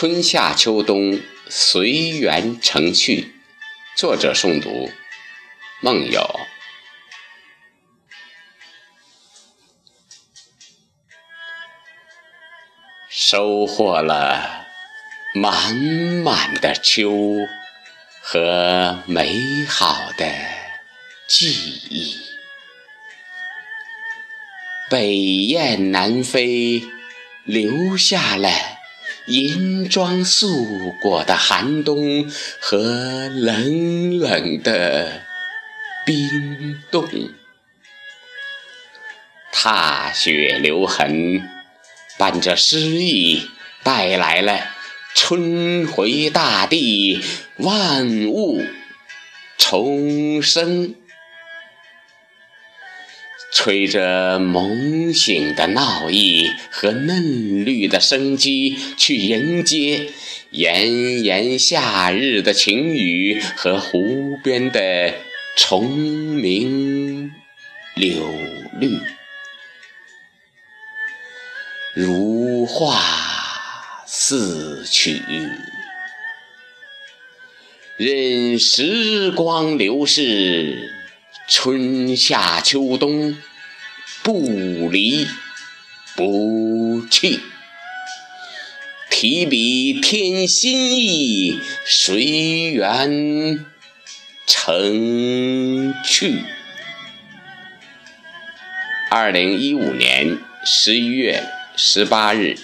春夏秋冬随缘成趣，作者诵读：梦友。收获了满满的秋和美好的记忆，北雁南飞，留下了。银装素裹的寒冬和冷冷的冰冻，踏雪留痕，伴着诗意，带来了春回大地，万物重生。吹着梦醒的闹意和嫩绿的生机，去迎接炎炎夏日的晴雨和湖边的虫鸣柳绿，如画似曲，任时光流逝。春夏秋冬，不离不弃。提笔添新意，随缘成趣。二零一五年十一月十八日。